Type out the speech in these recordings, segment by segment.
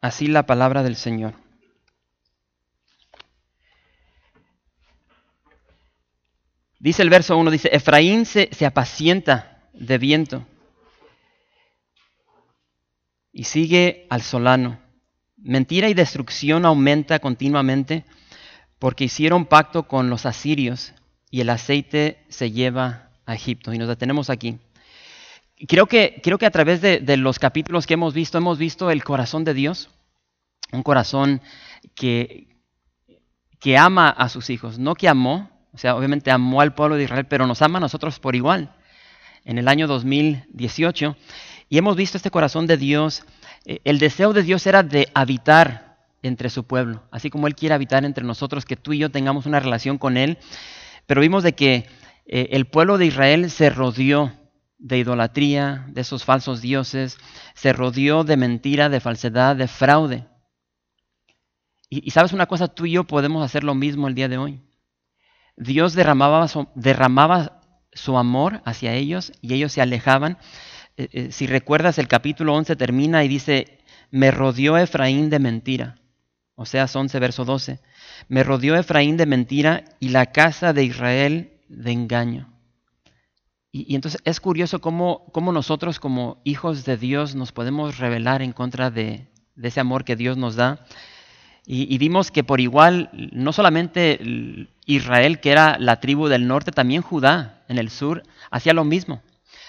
así la palabra del Señor. Dice el verso 1, dice, Efraín se, se apacienta de viento y sigue al solano. Mentira y destrucción aumenta continuamente porque hicieron pacto con los asirios y el aceite se lleva a Egipto. Y nos detenemos aquí. Creo que, creo que a través de, los capítulos que hemos visto, hemos visto el corazón de Dios, un corazón que, que ama a sus hijos, no que amó, o sea, obviamente amó al pueblo de Israel, pero nos ama a nosotros por igual. En el año 2018, y hemos visto este corazón de Dios, eh, el deseo de Dios era de habitar entre su pueblo, así como Él quiere habitar entre nosotros, que tú y yo tengamos una relación con Él, pero vimos de que eh, el pueblo de Israel se rodeó de idolatría, de esos falsos dioses, se rodeó de mentira, de falsedad, de fraude. Y, sabes una cosa, tú y yo podemos hacer lo mismo el día de hoy. Dios derramaba su, amor hacia ellos y ellos se alejaban. Eh, eh, si recuerdas, el capítulo 11 termina y dice, me rodeó Efraín de mentira. O sea, 11, verso 12. Me rodeó Efraín de mentira y la casa de Israel de engaño. Y, entonces es curioso cómo, nosotros como hijos de Dios nos podemos revelar en contra de, ese amor que Dios nos da. Y, vimos que por igual, no solamente Israel, que era la tribu del norte, también Judá en el sur, hacía lo mismo.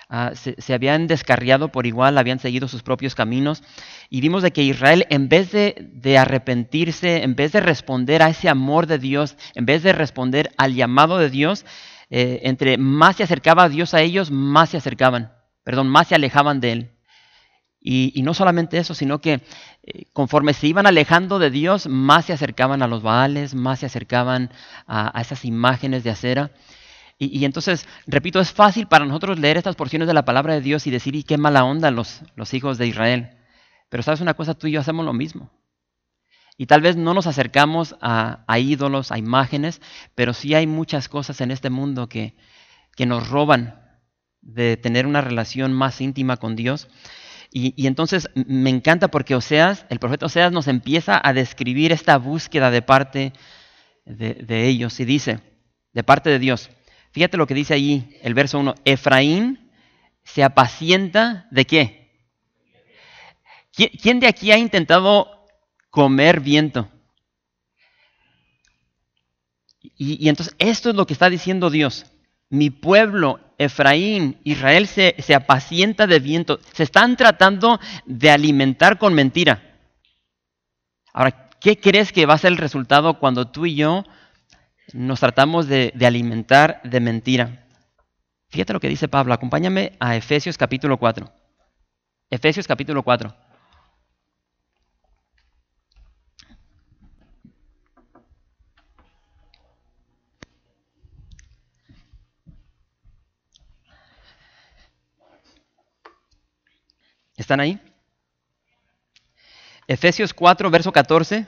Ah, se, habían descarriado por igual, habían seguido sus propios caminos. Y vimos de que Israel, en vez de, de, arrepentirse, en vez de responder a ese amor de Dios, en vez de responder al llamado de Dios, eh, entre más se acercaba Dios a ellos, más se acercaban, perdón, más se alejaban de Él. Y, no solamente eso, sino que eh, conforme se iban alejando de Dios, más se acercaban a los Baales, más se acercaban a, esas imágenes de acera. Y, entonces, repito, es fácil para nosotros leer estas porciones de la palabra de Dios y decir, y qué mala onda los, los hijos de Israel. Pero sabes una cosa, tú y yo hacemos lo mismo. Y tal vez no nos acercamos a, ídolos, a imágenes, pero sí hay muchas cosas en este mundo que, que nos roban de tener una relación más íntima con Dios. Y, entonces me encanta porque Oseas, el profeta Oseas nos empieza a describir esta búsqueda de parte de, de ellos y dice, de parte de Dios. Fíjate lo que dice ahí el verso 1, Efraín se apacienta de qué? ¿Quién de aquí ha intentado comer viento. Y, entonces esto es lo que está diciendo Dios. Mi pueblo, Efraín, Israel se, se apacienta de viento. Se están tratando de alimentar con mentira. Ahora, ¿qué crees que va a ser el resultado cuando tú y yo nos tratamos de, de, alimentar de mentira? Fíjate lo que dice Pablo. Acompáñame a Efesios capítulo 4. Efesios capítulo 4. ¿Están ahí? Efesios 4, verso 14.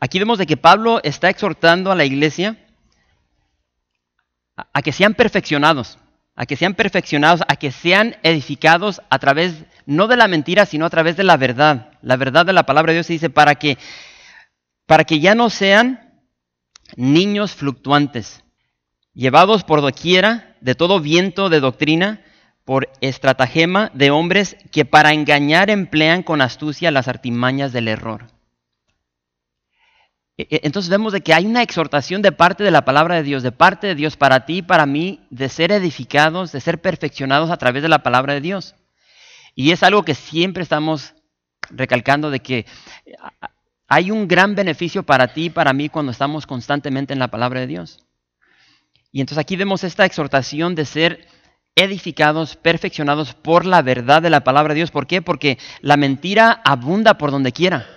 Aquí vemos de que Pablo está exhortando a la iglesia a, que sean perfeccionados, a que sean perfeccionados, a que sean edificados a través, no de la mentira, sino a través de la verdad. La verdad de la palabra de Dios se dice para que, para que ya no sean niños fluctuantes, llevados por doquiera de todo viento de doctrina, por estratagema de hombres que para engañar emplean con astucia las artimañas del error. E, e, entonces vemos de que hay una exhortación de parte de la palabra de Dios, de parte de Dios para ti y para mí, de ser edificados, de ser perfeccionados a través de la palabra de Dios. Y es algo que siempre estamos recalcando de que hay un gran beneficio para ti y para mí cuando estamos constantemente en la palabra de Dios. Y entonces aquí vemos esta exhortación de ser edificados, perfeccionados por la verdad de la palabra de Dios. ¿Por qué? Porque la mentira abunda por donde quiera.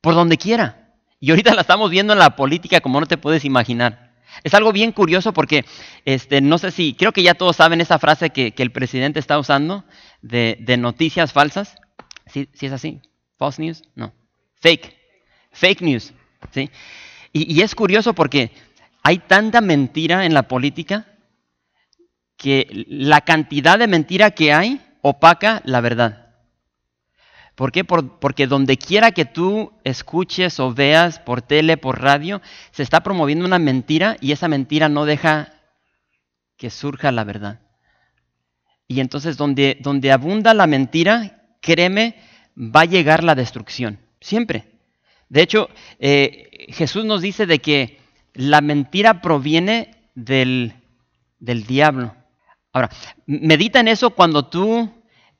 Por donde quiera. Y ahorita la estamos viendo en la política como no te puedes imaginar. Es algo bien curioso porque, este, no sé si, creo que ya todos saben esa frase que, el presidente está usando de, noticias falsas. ¿Sí, es así? ¿False news? No. Fake. Fake news. ¿sí? y es curioso porque hay tanta mentira en la política que la cantidad de mentira que hay opaca la verdad. ¿Por qué? porque donde quiera que tú escuches o veas por tele, por radio, se está promoviendo una mentira y esa mentira no deja que surja la verdad. Y entonces donde, donde abunda la mentira, créeme, va a llegar la destrucción. Siempre. De hecho, eh, Jesús nos dice de que la mentira proviene del, del diablo. Ahora, medita en eso cuando tú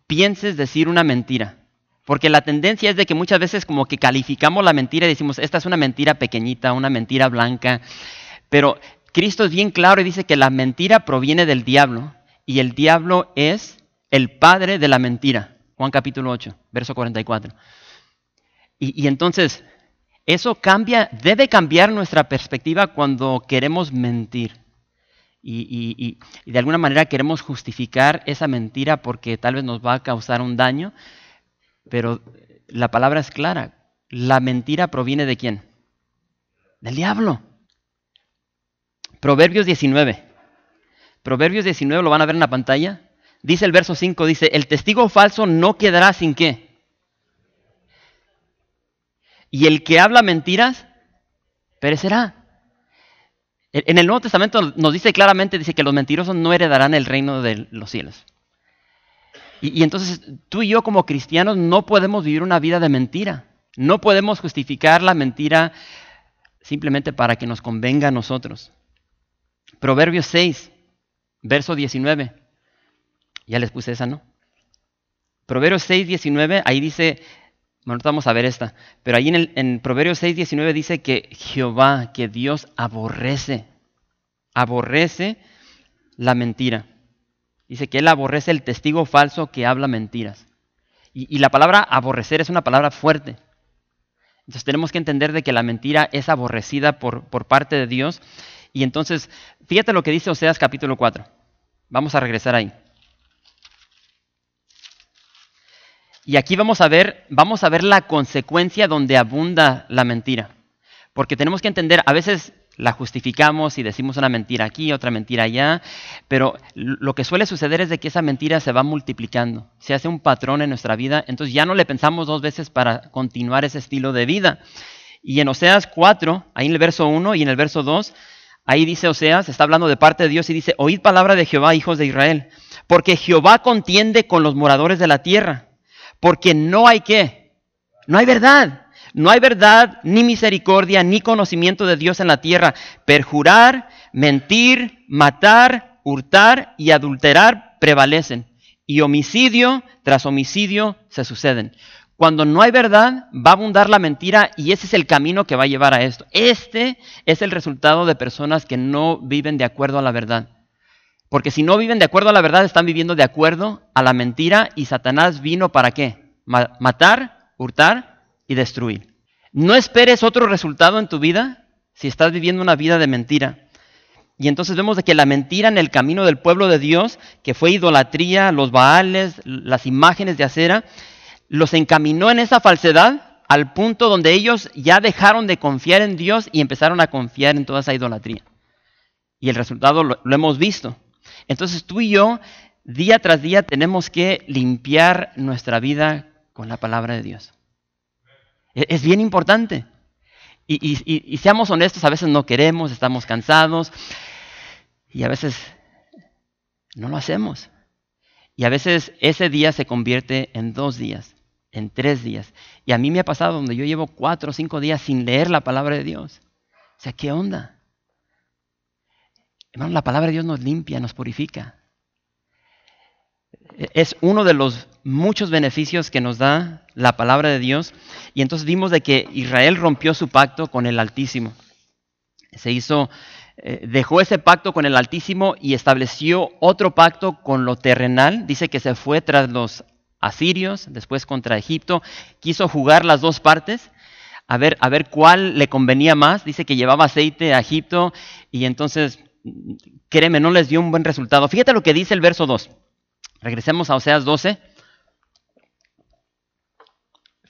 pienses decir una mentira. Porque la tendencia es de que muchas veces como que calificamos la mentira y decimos, esta es una mentira pequeñita, una mentira blanca. Pero Cristo es bien claro y dice que la mentira proviene del diablo y el diablo es el padre de la mentira. Juan capítulo 8, verso 44. Y, y entonces, eso cambia, debe cambiar nuestra perspectiva cuando queremos mentir y, de alguna manera queremos justificar esa mentira porque tal vez nos va a causar un daño, pero la palabra es clara. La mentira proviene de quién? Del diablo. Proverbios 19. Proverbios 19 lo van a ver en la pantalla. Dice el verso 5, dice, el testigo falso no quedará sin qué. Y el que habla mentiras, perecerá. En el Nuevo Testamento nos dice claramente, dice que los mentirosos no heredarán el reino de los cielos. Y, entonces tú y yo como cristianos no podemos vivir una vida de mentira. No podemos justificar la mentira simplemente para que nos convenga a nosotros. Proverbios 6, verso 19. Ya les puse esa, ¿no? Proverbios 6, 19, ahí dice, bueno, vamos a ver esta. Pero ahí en, el, Proverbios 6, 19 dice que Jehová, que Dios aborrece, aborrece la mentira. Dice que Él aborrece el testigo falso que habla mentiras. Y, la palabra aborrecer es una palabra fuerte. Entonces tenemos que entender de que la mentira es aborrecida por, por parte de Dios. Y entonces, fíjate lo que dice Oseas capítulo 4. Vamos a regresar ahí. Y aquí vamos a ver, vamos a ver la consecuencia donde abunda la mentira. Porque tenemos que entender, a veces la justificamos y decimos una mentira aquí, otra mentira allá, pero lo que suele suceder es de que esa mentira se va multiplicando, se hace un patrón en nuestra vida, entonces ya no le pensamos dos veces para continuar ese estilo de vida. Y en Oseas 4, ahí en el verso 1 y en el verso 2, ahí dice Oseas, está hablando de parte de Dios y dice, oíd palabra de Jehová, hijos de Israel, porque Jehová contiende con los moradores de la tierra porque no hay qué, no hay verdad. No hay verdad, ni misericordia, ni conocimiento de Dios en la tierra. Perjurar, mentir, matar, hurtar y adulterar prevalecen. Y homicidio tras homicidio se suceden. Cuando no hay verdad, va a abundar la mentira y ese es el camino que va a llevar a esto. Este es el resultado de personas que no viven de acuerdo a la verdad. Porque si no viven de acuerdo a la verdad, están viviendo de acuerdo a la mentira y Satanás vino para qué? Matar, hurtar y destruir. No esperes otro resultado en tu vida si estás viviendo una vida de mentira. Y entonces vemos de que la mentira en el camino del pueblo de Dios, que fue idolatría, los baales, las imágenes de acera, los encaminó en esa falsedad al punto donde ellos ya dejaron de confiar en Dios y empezaron a confiar en toda esa idolatría. Y el resultado lo hemos visto. Entonces tú y yo, día tras día, tenemos que limpiar nuestra vida con la palabra de Dios. E-, es bien importante. Y, seamos honestos, a veces no queremos, estamos cansados y a veces no lo hacemos. Y a veces ese día se convierte en dos días, en tres días. Y a mí me ha pasado donde yo llevo cuatro o cinco días sin leer la palabra de Dios. O sea, ¿qué onda? Hermano, la palabra de Dios nos limpia, nos purifica. Es uno de los muchos beneficios que nos da la palabra de Dios. Y entonces vimos de que Israel rompió su pacto con el Altísimo. Se hizo eh, dejó ese pacto con el Altísimo y estableció otro pacto con lo terrenal. Dice que se fue tras los asirios, después contra Egipto. Quiso jugar las dos partes, a ver, a ver cuál le convenía más. Dice que llevaba aceite a Egipto y entonces, créeme, no les dio un buen resultado. Fíjate lo que dice el verso 2. Regresemos a Oseas 12.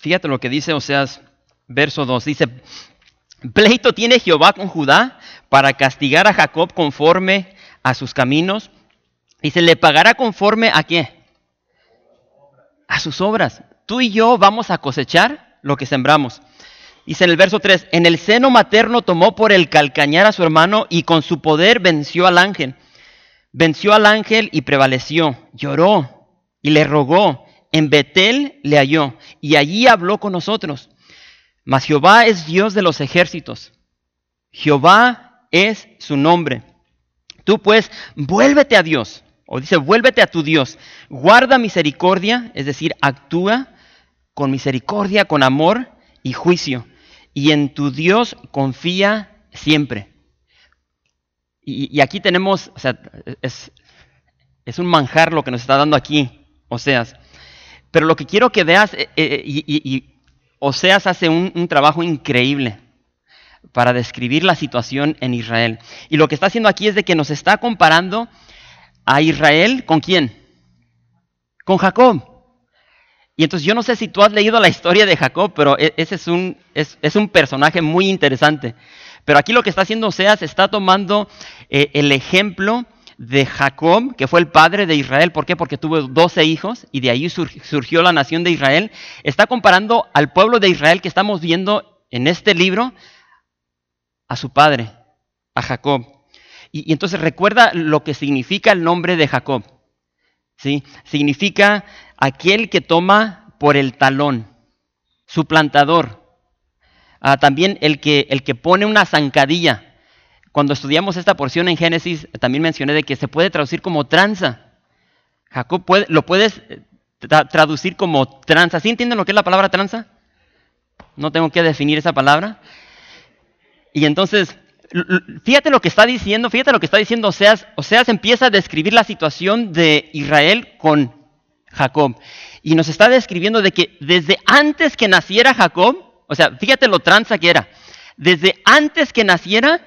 Fíjate lo que dice Oseas, verso 2. Dice, pleito tiene Jehová con Judá para castigar a Jacob conforme a sus caminos. Y se le pagará conforme a qué? A sus obras. Tú y yo vamos a cosechar lo que sembramos. Dice en el verso 3, en el seno materno tomó por el calcañar a su hermano y con su poder venció al ángel. Venció al ángel y prevaleció. Lloró y le rogó. En Betel le halló y allí habló con nosotros. Mas Jehová es Dios de los ejércitos. Jehová es su nombre. Tú pues, vuélvete a Dios. O dice, vuélvete a tu Dios. Guarda misericordia, es decir, actúa con misericordia, con amor y juicio. Y en tu Dios confía siempre. Y, aquí tenemos, o sea, es, un manjar lo que nos está dando aquí, Oseas. Pero lo que quiero que veas, eh, eh, y, Oseas hace un, trabajo increíble para describir la situación en Israel. Y lo que está haciendo aquí es de que nos está comparando a Israel con quién? Con Jacob. Y entonces yo no sé si tú has leído la historia de Jacob, pero e, ese es un, es, un personaje muy interesante. Pero aquí lo que está haciendo Oseas está tomando eh, el ejemplo de Jacob, que fue el padre de Israel. ¿Por qué? Porque tuvo 12 hijos y de ahí surgió la nación de Israel. Está comparando al pueblo de Israel que estamos viendo en este libro a su padre, a Jacob. Y, entonces recuerda lo que significa el nombre de Jacob. ¿sí? Significa aquel que toma por el talón, suplantador. Ah, también el que, el que pone una zancadilla cuando estudiamos esta porción en Génesis, también mencioné de que se puede traducir como tranza. Jacob lo puedes eh, traducir como tranza. ¿Sí entienden lo que es la palabra tranza? No tengo que definir esa palabra. Y entonces, fíjate lo que está diciendo, fíjate lo que está diciendo Oseas. Oseas empieza a describir la situación de Israel con Jacob. Y nos está describiendo de que desde antes que naciera Jacob, o sea, fíjate lo tranza que era. Desde antes que naciera,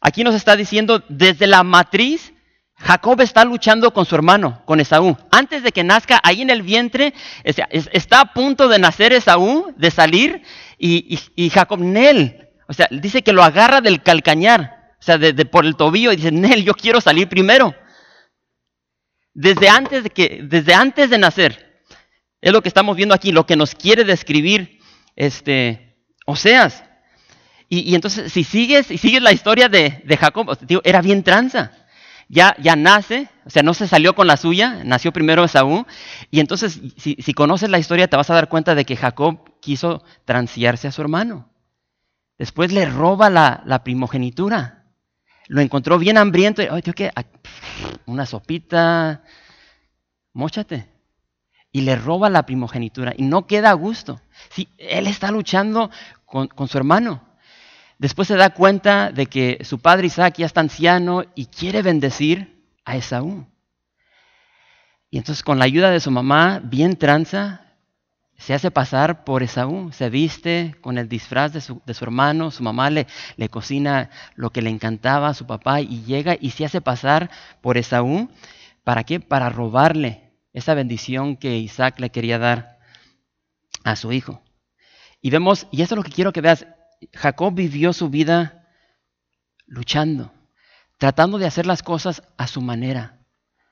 Aquí nos está diciendo, desde la matriz, Jacob está luchando con su hermano, con Esaú. Antes de que nazca, ahí en el vientre, está a punto de nacer Esaú, de salir, y, Jacob, Nel, o sea, dice que lo agarra del calcañar, o sea, por el tobillo, y dice, Nel, yo quiero salir primero. Desde antes de, que, desde antes de nacer, es lo que estamos viendo aquí, lo que nos quiere describir este, Oseas. Y, entonces, si sigues, si sigues la historia de, Jacob, era bien tranza. Ya, ya nace, o sea, no se salió con la suya, nació primero Esaú. Y entonces, si, conoces la historia, te vas a dar cuenta de que Jacob quiso transiarse a su hermano. Después le roba la, primogenitura. Lo encontró bien hambriento. ¿qué? Una sopita. Móchate. Y le roba la primogenitura. Y no queda a gusto. Él está luchando con su hermano. Después se da cuenta de que su padre Isaac ya está anciano y quiere bendecir a Esaú. Y entonces con la ayuda de su mamá, bien tranza, se hace pasar por Esaú, se viste con el disfraz de su, hermano, su mamá le, le, cocina lo que le encantaba a su papá y llega y se hace pasar por Esaú. ¿Para qué? Para robarle esa bendición que Isaac le quería dar a su hijo. Y vemos, y esto es lo que quiero que veas, Jacob vivió su vida luchando, tratando de hacer las cosas a su manera,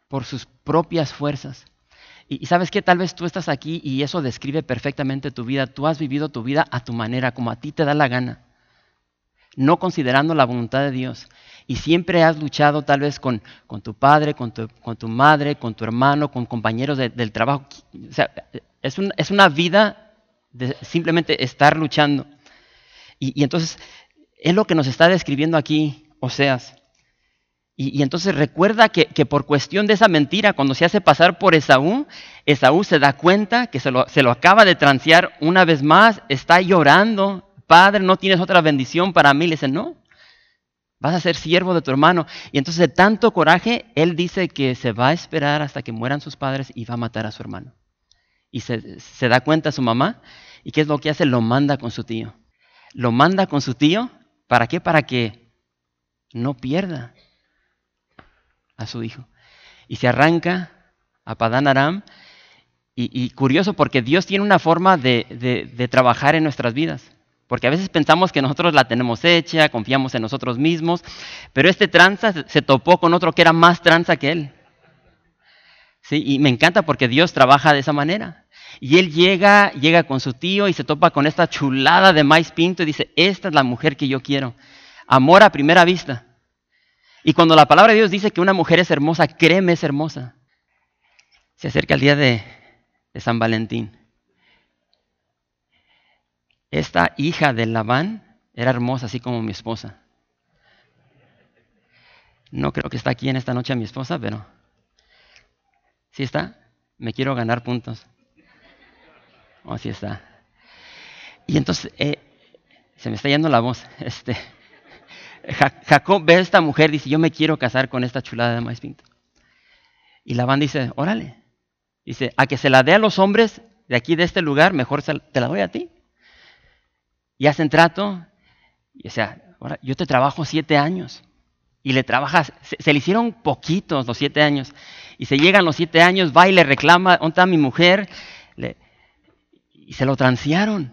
por sus propias fuerzas. Y, sabes que tal vez tú estás aquí y eso describe perfectamente tu vida. Tú has vivido tu vida a tu manera, como a ti te da la gana, no considerando la voluntad de Dios. Y siempre has luchado tal vez con, tu padre, con tu, madre, con tu hermano, con compañeros del trabajo. O sea, es, es una vida de simplemente estar luchando. Y, entonces es lo que nos está describiendo aquí Oseas. Y, entonces recuerda que, por cuestión de esa mentira, cuando se hace pasar por Esaú, Esaú se da cuenta que se lo, se lo acaba de transear una vez más, está llorando, Padre, no tienes otra bendición para mí. Le dice, no, Vas a ser siervo de tu hermano. Y entonces de tanto coraje, él dice que se va a esperar hasta que mueran sus padres y va a matar a su hermano. Y se, se da cuenta su mamá. ¿Y qué es lo que hace? Lo manda con su tío. Lo manda con su tío. ¿Para qué? Para que no pierda a su hijo. Y se arranca a Padán Aram. Y, curioso porque Dios tiene una forma de, de trabajar en nuestras vidas. Porque a veces pensamos que nosotros la tenemos hecha, confiamos en nosotros mismos, pero este tranza se topó con otro que era más tranza que él. ¿Sí? Y me encanta porque Dios trabaja de esa manera. Y él llega, llega con su tío y se topa con esta chulada de maíz pinto y dice, esta es la mujer que yo quiero. Amor a primera vista. Y cuando la palabra de Dios dice que una mujer es hermosa, créeme, es hermosa. Se acerca el día de San Valentín. Esta hija de Labán era hermosa, así como mi esposa. No creo que está aquí en esta noche mi esposa, pero ¿sí está? Me quiero ganar puntos. Oh, está. Y entonces, eh, se me está yendo la voz. Este, Jacob ve a esta mujer, dice, yo me quiero casar con esta chulada de maíz pinto. Y Labán dice, órale. Dice, a que se la dé a los hombres de aquí, de este lugar, mejor te la doy a ti y hacen trato. Y, o sea, ahora, yo te trabajo siete años. Y le trabajas, se, le hicieron poquitos los siete años. Y se llegan los siete años, va y le reclama, ¿dónde está mi mujer? Y se lo transearon.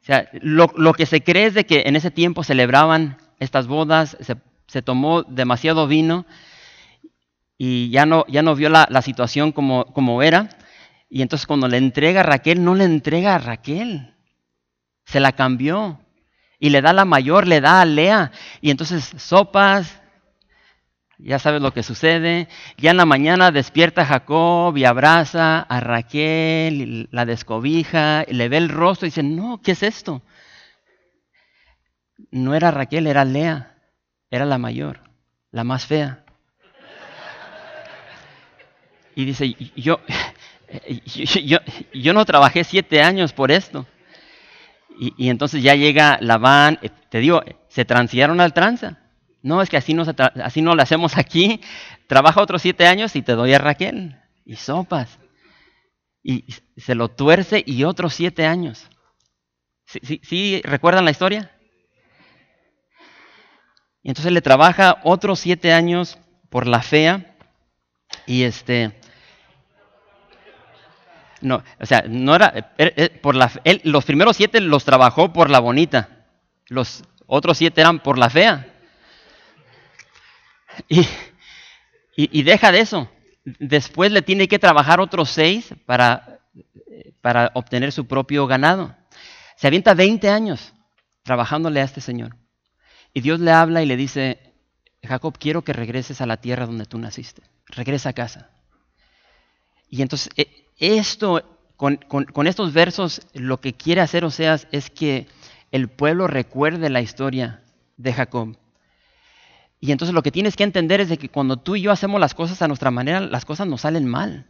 O sea, lo, que se cree es de que en ese tiempo celebraban estas bodas, se, tomó demasiado vino y ya no, ya no vio la, la situación como, como, era. Y entonces cuando le entrega a Raquel, no le entrega a Raquel, se la cambió. Y le da la mayor, le da a Lea. Y entonces sopas, ya sabes lo que sucede. Ya en la mañana despierta Jacob y abraza a Raquel, la descobija, y le ve el rostro y dice, no, ¿qué es esto? No era Raquel, era Lea. Era la mayor, la más fea. Y dice, yo, yo, yo no trabajé siete años por esto. Y, entonces ya llega Labán, eh, te digo, se transieron al tranza. No, es que así no, así no lo hacemos aquí. Trabaja otros siete años y te doy a Raquel. Y sopas. Y se lo tuerce y otros siete años. ¿Sí, sí, recuerdan la historia? Y entonces le trabaja otros siete años por la fea. Y este, no, o sea, no era, er, er, por la, los primeros siete los trabajó por la bonita, los otros siete eran por la fea. Y, y, deja de eso. Después le tiene que trabajar otros seis para, para obtener su propio ganado. Se avienta 20 años trabajándole a este señor. Y Dios le habla y le dice, Jacob, quiero que regreses a la tierra donde tú naciste. Regresa a casa. Y entonces eh, esto, con, estos versos, lo que quiere hacer Oseas es que el pueblo recuerde la historia de Jacob. Y entonces lo que tienes que entender es de que cuando tú y yo hacemos las cosas a nuestra manera, las cosas nos salen mal.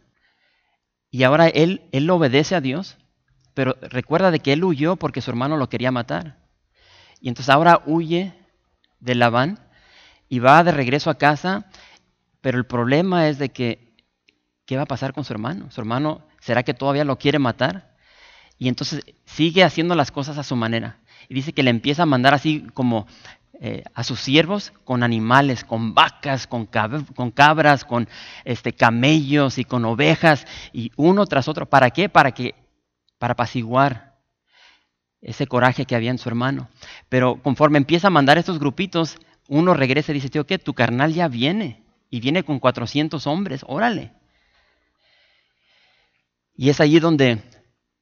Y ahora él, él obedece a Dios, pero recuerda de que él huyó porque su hermano lo quería matar. Y entonces ahora huye de Labán y va de regreso a casa, pero el problema es de que ¿qué va a pasar con su hermano? ¿Su hermano será que todavía lo quiere matar? Y entonces sigue haciendo las cosas a su manera. Y dice que le empieza a mandar así como eh, a sus siervos con animales, con vacas, con, con cabras, con este, camellos y con ovejas, y uno tras otro. ¿Para qué? Para que, para apaciguar ese coraje que había en su hermano. Pero conforme empieza a mandar estos grupitos, uno regresa y dice, tío, ¿qué? Tu carnal ya viene. Y viene con 400 hombres, órale. Y es allí donde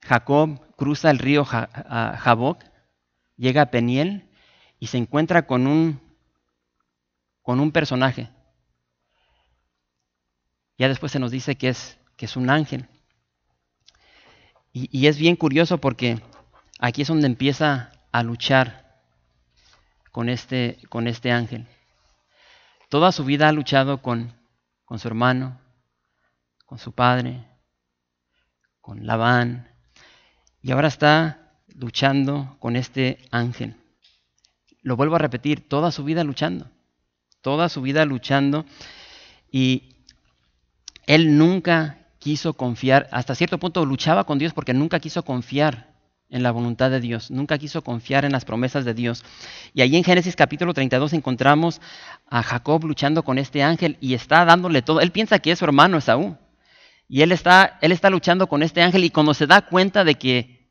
Jacob cruza el río Jaboc, llega a Peniel y se encuentra con un, con un personaje. Ya después se nos dice que es, que es un ángel. Y, y, es bien curioso porque aquí es donde empieza a luchar con este, con este ángel. Toda su vida ha luchado con, con su hermano, con su padre, con Labán, y ahora está luchando con este ángel. Lo vuelvo a repetir, toda su vida luchando, toda su vida luchando y él nunca quiso confiar, hasta cierto punto luchaba con Dios porque nunca quiso confiar en la voluntad de Dios, nunca quiso confiar en las promesas de Dios. Y ahí en Génesis capítulo 32 encontramos a Jacob luchando con este ángel y está dándole todo. Él piensa que es su hermano Esaú. Y él está, él está luchando con este ángel y cuando se da cuenta de que,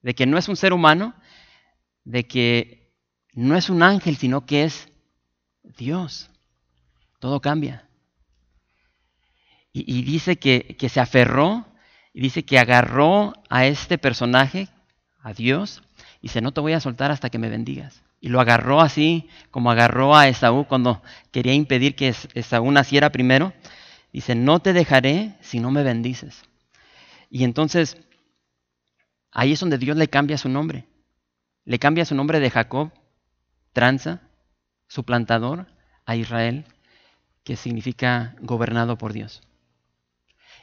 de que no es un ser humano, de que no es un ángel, sino que es Dios, todo cambia. Y, dice que, que se aferró, y dice que agarró a este personaje a Dios y dice, no te voy a soltar hasta que me bendigas. Y lo agarró así como agarró a Esaú cuando quería impedir que Esaú naciera primero. Dice, no te dejaré si no me bendices. Y entonces, ahí es donde Dios le cambia su nombre. Le cambia su nombre de Jacob, tranza, suplantador, a Israel, que significa gobernado por Dios.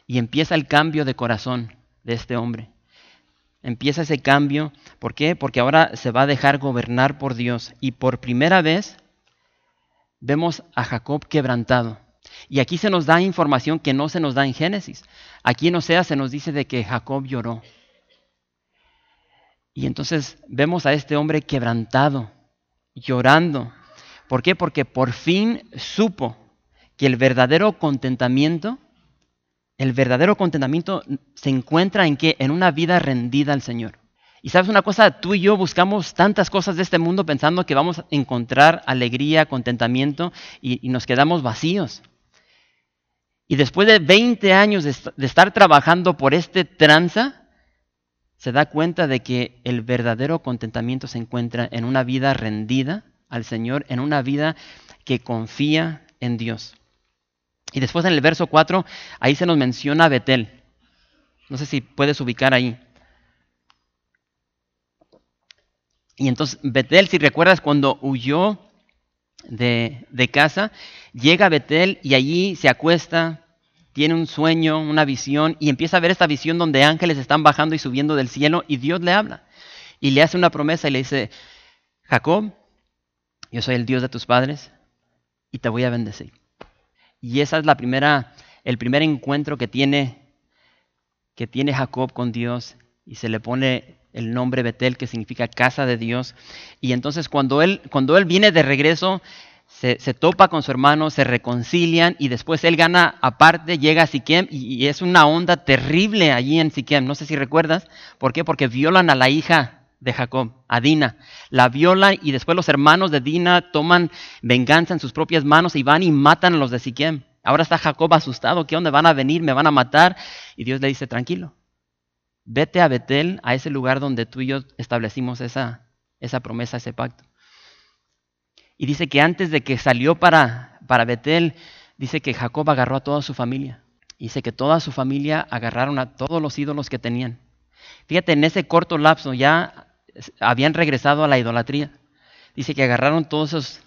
Y empieza el cambio de corazón de este hombre. Empieza ese cambio. ¿Por qué? Porque ahora se va a dejar gobernar por Dios. Y por primera vez vemos a Jacob quebrantado. Y aquí se nos da información que no se nos da en Génesis. Aquí en Oseas se nos dice de que Jacob lloró. Y entonces vemos a este hombre quebrantado, llorando. ¿Por qué? Porque por fin supo que el verdadero contentamiento el verdadero contentamiento se encuentra en que en una vida rendida al Señor. Y sabes una cosa, tú y yo buscamos tantas cosas de este mundo pensando que vamos a encontrar alegría, contentamiento y, nos quedamos vacíos. Y después de 20 años de, de estar trabajando por este tranza, se da cuenta de que el verdadero contentamiento se encuentra en una vida rendida al Señor, en una vida que confía en Dios. Y después en el verso 4, ahí se nos menciona Betel. No sé si puedes ubicar ahí. Y entonces Betel, si recuerdas, cuando huyó de, de, casa, llega a Betel y allí se acuesta, tiene un sueño, una visión, y empieza a ver esta visión donde ángeles están bajando y subiendo del cielo, y Dios le habla. Y le hace una promesa y le dice, Jacob, yo soy el Dios de tus padres y te voy a bendecir. Y esa es la primera, el primer encuentro que tiene, que tiene Jacob con Dios y se le pone el nombre Betel, que significa casa de Dios. Y entonces cuando él, cuando él viene de regreso, se, topa con su hermano, se reconcilian y después él gana aparte, llega a Siquem y, es una onda terrible allí en Siquem. No sé si recuerdas. ¿Por qué? Porque violan a la hija de Jacob, a Dina. La viola y después los hermanos de Dina toman venganza en sus propias manos y van y matan a los de Siquem. Ahora está Jacob asustado, ¿qué onda? Van a venir, me van a matar. Y Dios le dice, tranquilo, vete a Betel, a ese lugar donde tú y yo establecimos esa, esa promesa, ese pacto. Y dice que antes de que salió para, para Betel, dice que Jacob agarró a toda su familia. Dice que toda su familia agarraron a todos los ídolos que tenían. Fíjate, en ese corto lapso ya habían regresado a la idolatría. Dice que agarraron todos esos,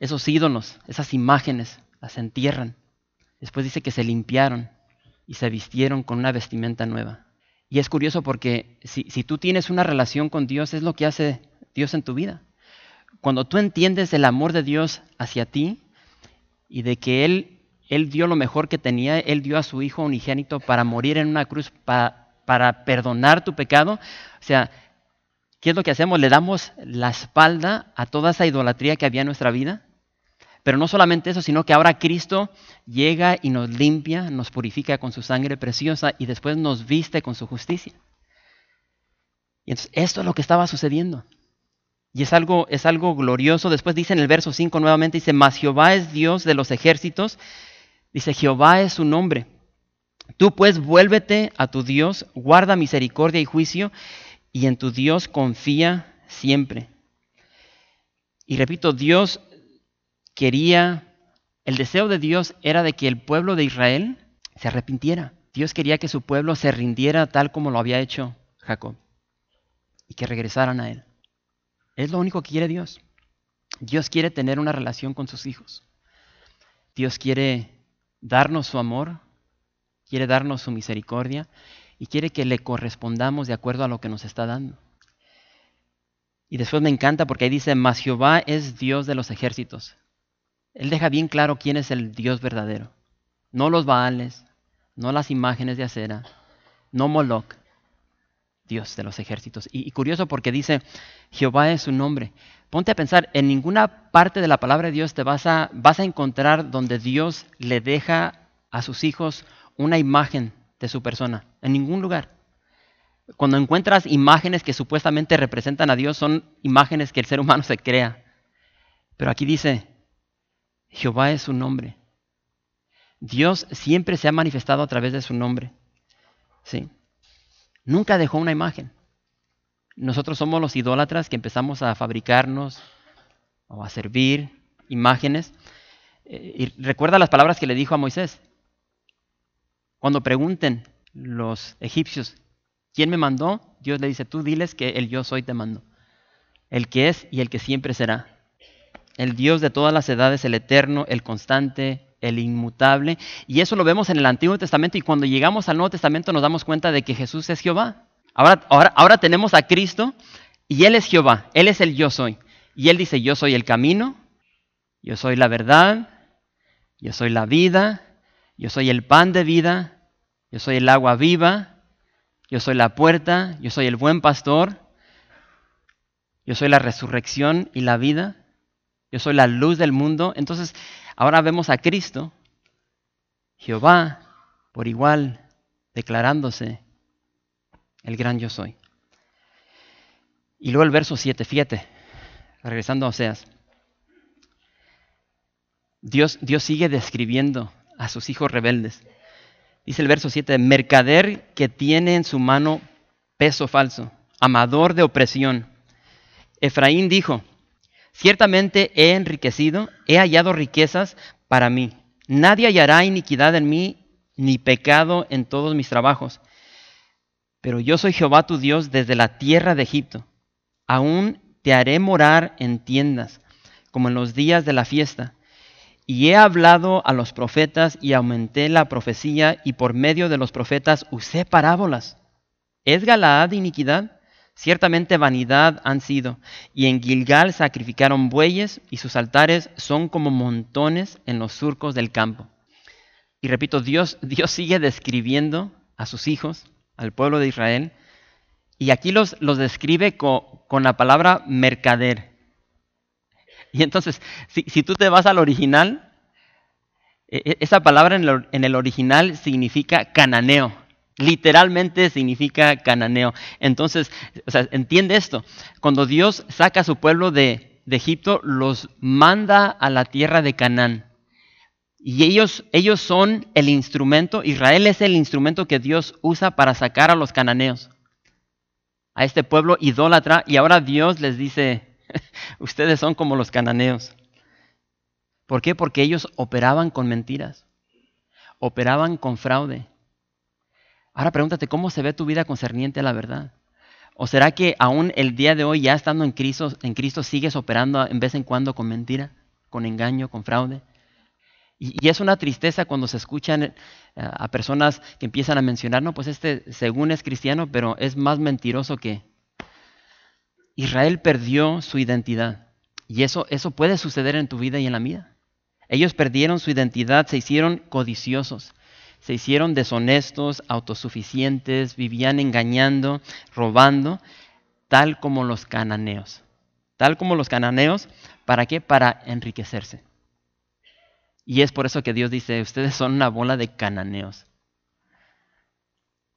esos ídolos, esas imágenes, las entierran. Después dice que se limpiaron y se vistieron con una vestimenta nueva. Y es curioso porque si, si, tú tienes una relación con Dios, es lo que hace Dios en tu vida. Cuando tú entiendes el amor de Dios hacia ti y de que Él, Él dio lo mejor que tenía, Él dio a su Hijo unigénito para morir en una cruz, para, para perdonar tu pecado. O sea, ¿Qué es lo que hacemos? Le damos la espalda a toda esa idolatría que había en nuestra vida. Pero no solamente eso, sino que ahora Cristo llega y nos limpia, nos purifica con su sangre preciosa y después nos viste con su justicia. Y entonces esto es lo que estaba sucediendo. Y es algo, es algo glorioso. Después dice en el verso 5 nuevamente, dice, mas Jehová es Dios de los ejércitos. Dice, Jehová es su nombre. Tú pues vuélvete a tu Dios, guarda misericordia y juicio y en tu Dios confía siempre. Y repito, Dios quería, el deseo de Dios era de que el pueblo de Israel se arrepintiera. Dios quería que su pueblo se rindiera tal como lo había hecho Jacob y que regresaran a él. Es lo único que quiere Dios. Dios quiere tener una relación con sus hijos. Dios quiere darnos su amor, quiere darnos su misericordia y quiere que le correspondamos de acuerdo a lo que nos está dando. Y después me encanta porque ahí dice, mas Jehová es Dios de los ejércitos. Él deja bien claro quién es el Dios verdadero. No los Baales, no las imágenes de acera, no Moloch, Dios de los ejércitos. Y, curioso porque dice, Jehová es su nombre. Ponte a pensar, en ninguna parte de la palabra de Dios te vas a, vas a encontrar donde Dios le deja a sus hijos una imagen de su persona. En ningún lugar. Cuando encuentras imágenes que supuestamente representan a Dios, son imágenes que el ser humano se crea. Pero aquí dice, Jehová es su nombre. Dios siempre se ha manifestado a través de su nombre. ¿Sí? Nunca dejó una imagen. Nosotros somos los idólatras que empezamos a fabricarnos o a servir imágenes. Eh, y recuerda las palabras que le dijo a Moisés. Cuando pregunten los egipcios, ¿quién me mandó? Dios le dice, tú diles que el yo soy te mandó. El que es y el que siempre será. El Dios de todas las edades, el eterno, el constante, el inmutable. Y eso lo vemos en el Antiguo Testamento y cuando llegamos al Nuevo Testamento nos damos cuenta de que Jesús es Jehová. Ahora, tenemos a Cristo y Él es Jehová, Él es el yo soy. Y Él dice, yo soy el camino, yo soy la verdad, yo soy la vida, yo soy el pan de vida, yo soy el agua viva, yo soy la puerta, yo soy el buen pastor, yo soy la resurrección y la vida, yo soy la luz del mundo. Entonces, Ahora vemos a Cristo, Jehová, por igual, declarándose el gran yo soy. Y luego el verso 7, fíjate, regresando a Oseas. Dios, Dios sigue describiendo a sus hijos rebeldes. Dice el verso 7, mercader que tiene en su mano peso falso, amador de opresión. Efraín dijo, Ciertamente he enriquecido, he hallado riquezas para mí. Nadie hallará iniquidad en mí, ni pecado en todos mis trabajos. Pero yo soy Jehová tu Dios desde la tierra de Egipto. Aún te haré morar en tiendas, como en los días de la fiesta. Y he hablado a los profetas y aumenté la profecía y por medio de los profetas usé parábolas. ¿Es Galaad iniquidad? Ciertamente vanidad han sido, y en Gilgal sacrificaron bueyes, y sus altares son como montones en los surcos del campo. Y repito, Dios, Dios sigue describiendo a sus hijos, al pueblo de Israel, y aquí los, los describe con, la palabra mercader. Y entonces, si, si, tú te vas al original, e, e, esa palabra en el original significa cananeo literalmente significa cananeo. Entonces, entiende esto. Cuando Dios saca a su pueblo de, de, Egipto, los manda a la tierra de Canaán. Y ellos, ellos son el instrumento, Israel es el instrumento que Dios usa para sacar a los cananeos, a este pueblo idólatra. Y ahora Dios les dice, ustedes son como los cananeos. ¿Por qué? Porque ellos operaban con mentiras, operaban con fraude Ahora pregúntate, ¿cómo se ve tu vida concerniente a la verdad? ¿O será que aún el día de hoy, ya estando en Cristo, en Cristo sigues operando en vez en cuando con mentira, con engaño, con fraude? Y, es una tristeza cuando se escuchan eh, a personas que empiezan a mencionar, no, pues este según es cristiano, pero es más mentiroso que... Israel perdió su identidad. Y eso, eso puede suceder en tu vida y en la mía. Ellos perdieron su identidad, se hicieron codiciosos se hicieron deshonestos, autosuficientes, vivían engañando, robando, tal como los cananeos. Tal como los cananeos, ¿para qué? Para enriquecerse. Y es por eso que Dios dice, ustedes son una bola de cananeos.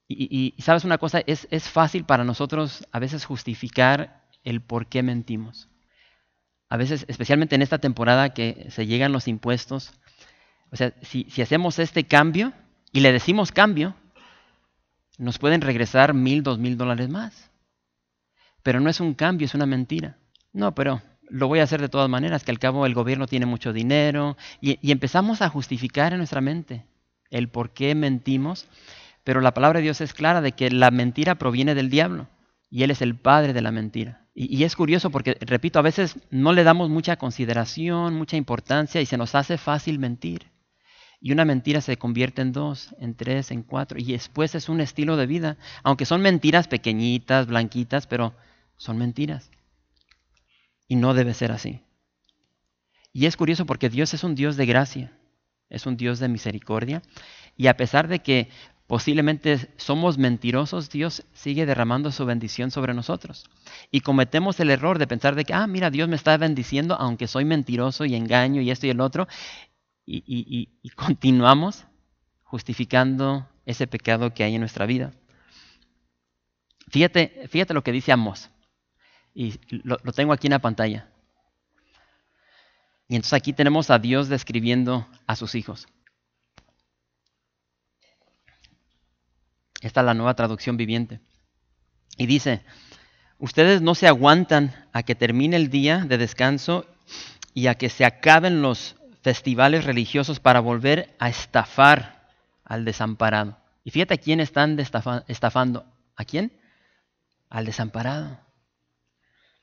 Y, sabes una cosa, es, es fácil para nosotros a veces justificar el por qué mentimos. A veces, especialmente en esta temporada que se llegan los impuestos, o sea, si, si hacemos este cambio, y le decimos cambio, nos pueden regresar mil, dos mil dólares más. Pero no es un cambio, es una mentira. No, pero lo voy a hacer de todas maneras, que al cabo el gobierno tiene mucho dinero y, empezamos a justificar en nuestra mente el por qué mentimos, pero la palabra de Dios es clara de que la mentira proviene del diablo y él es el padre de la mentira. Y, es curioso porque, repito, a veces no le damos mucha consideración, mucha importancia y se nos hace fácil mentir. Y una mentira se convierte en dos, en tres, en cuatro. Y después es un estilo de vida. Aunque son mentiras pequeñitas, blanquitas, pero son mentiras. Y no debe ser así. Y es curioso porque Dios es un Dios de gracia, es un Dios de misericordia. Y a pesar de que posiblemente somos mentirosos, Dios sigue derramando su bendición sobre nosotros. Y cometemos el error de pensar de que, ah, mira, Dios me está bendiciendo aunque soy mentiroso y engaño y esto y el otro. Y, continuamos justificando ese pecado que hay en nuestra vida. Fíjate, fíjate lo que dice Amos. Y lo, lo tengo aquí en la pantalla. Y entonces aquí tenemos a Dios describiendo a sus hijos. Esta es la nueva traducción viviente. Y dice, ustedes no se aguantan a que termine el día de descanso y a que se acaben los festivales religiosos para volver a estafar al desamparado. Y fíjate a quién están estafando. ¿A quién? Al desamparado.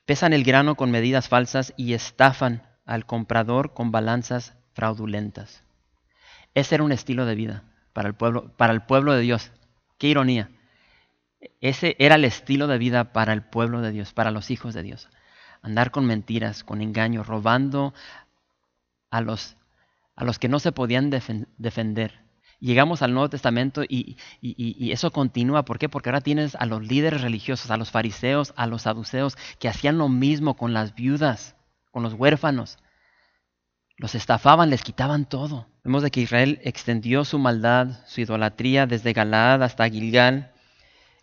Pesan el grano con medidas falsas y estafan al comprador con balanzas fraudulentas. Ese era un estilo de vida para el pueblo, para el pueblo de Dios. Qué ironía. Ese era el estilo de vida para el pueblo de Dios, para los hijos de Dios. Andar con mentiras, con engaños, robando a los, a los que no se podían defender. Llegamos al Nuevo Testamento y, y, eso continúa. ¿Por qué? Porque ahora tienes a los líderes religiosos, a los fariseos, a los saduceos, que hacían lo mismo con las viudas con los huérfanos. Los estafaban, les quitaban todo. Vemos de que Israel extendió su maldad, su idolatría desde Galaad hasta Gilgal.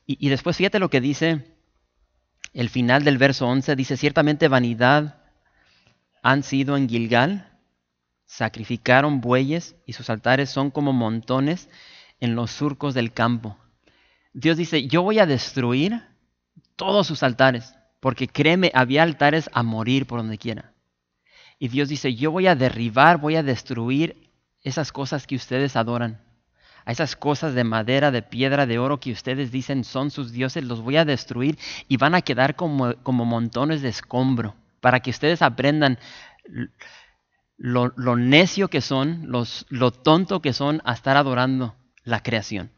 Y, después fíjate lo que dice el final del verso 11. Dice, ciertamente vanidad han sido en Gilgal, sacrificaron bueyes y sus altares son como montones en los surcos del campo. Dios dice, yo voy a destruir todos sus altares. Porque créeme, había altares a morir por donde quiera. Y Dios dice, yo voy a derribar, voy a destruir esas cosas que ustedes adoran. A esas cosas de madera, de piedra, de oro que ustedes dicen son sus dioses, los voy a destruir y van a quedar como, como montones de escombro. Para que ustedes aprendan lo, necio que son, los, lo tonto que son a estar adorando la creación.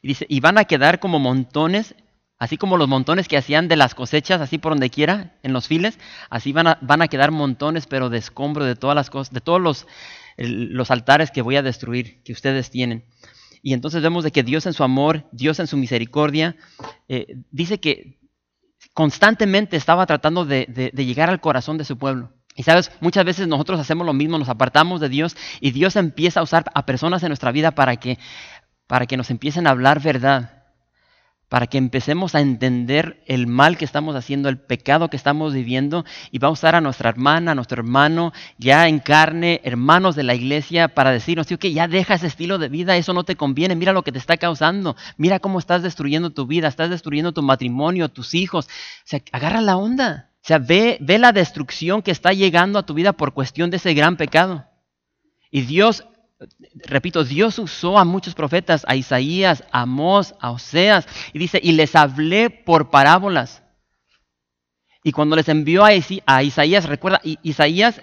Y dice, y van a quedar como montones Así como los montones que hacían de las cosechas, así por donde quiera, en los files, así van a, van a quedar montones, pero de escombro de todas las cosas, de todos los, los altares que voy a destruir, que ustedes tienen. Y entonces vemos de que Dios en su amor, Dios en su misericordia, eh, dice que constantemente estaba tratando de, llegar al corazón de su pueblo. Y sabes, muchas veces nosotros hacemos lo mismo, nos apartamos de Dios y Dios empieza a usar a personas en nuestra vida para que, para que nos empiecen a hablar verdad para que empecemos a entender el mal que estamos haciendo, el pecado que estamos viviendo, y va a usar a nuestra hermana, a nuestro hermano, ya en carne, hermanos de la iglesia, para decirnos, tío, que ya deja ese estilo de vida, eso no te conviene, mira lo que te está causando, mira cómo estás destruyendo tu vida, estás destruyendo tu matrimonio, tus hijos. O sea, agarra la onda. Sea, ve, la destrucción que está llegando a tu vida por cuestión de ese gran pecado. Y Dios repito, Dios usó a muchos profetas, a Isaías, a Amós, a Oseas, y dice, y les hablé por parábolas. Y cuando les envió a, Isaías, recuerda, Isaías,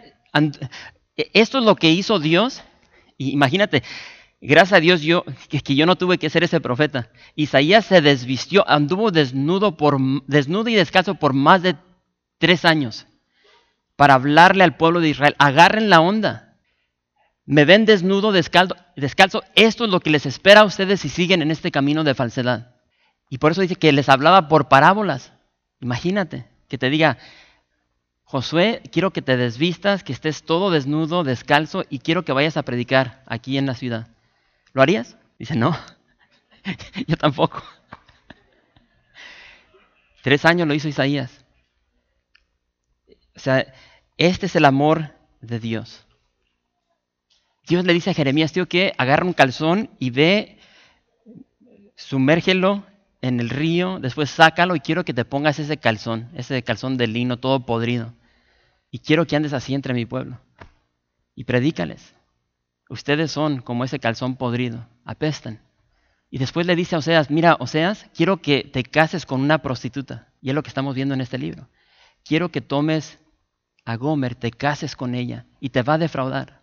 esto es lo que hizo Dios. Imagínate, gracias a Dios yo, que, que, yo no tuve que ser ese profeta. Isaías se desvistió, anduvo desnudo, por, desnudo y descalzo por más de tres años para hablarle al pueblo de Israel. Agarren la onda me ven desnudo, descalzo, descalzo, esto es lo que les espera a ustedes si siguen en este camino de falsedad. Y por eso dice que les hablaba por parábolas. Imagínate que te diga, Josué, quiero que te desvistas, que estés todo desnudo, descalzo, y quiero que vayas a predicar aquí en la ciudad. ¿Lo harías? Dice, no, yo tampoco. Tres años lo hizo Isaías. O sea, este es el amor de Dios. Dios le dice a Jeremías, tío, que agarra un calzón y ve, sumérgelo en el río, después sácalo y quiero que te pongas ese calzón, ese calzón de lino todo podrido. Y quiero que andes así entre mi pueblo. Y predícales. Ustedes son como ese calzón podrido, apestan. Y después le dice a Oseas, mira, Oseas, quiero que te cases con una prostituta. Y es lo que estamos viendo en este libro. Quiero que tomes a Gomer, te cases con ella y te va a defraudar.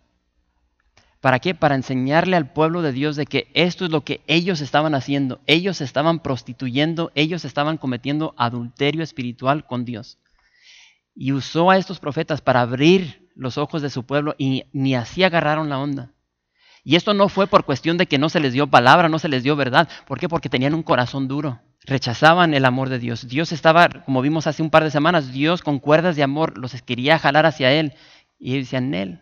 ¿Para qué? Para enseñarle al pueblo de Dios de que esto es lo que ellos estaban haciendo. Ellos estaban prostituyendo, ellos estaban cometiendo adulterio espiritual con Dios. y usó a estos profetas para abrir los ojos de su pueblo y ni así agarraron la onda. Y esto no fue por cuestión de que no se les dio palabra, no se les dio verdad. ¿Por qué? Porque tenían un corazón duro. Rechazaban el amor de Dios. Dios estaba, como vimos hace un par de semanas, Dios con cuerdas de amor los quería jalar hacia Él. Y ellos decían, Él.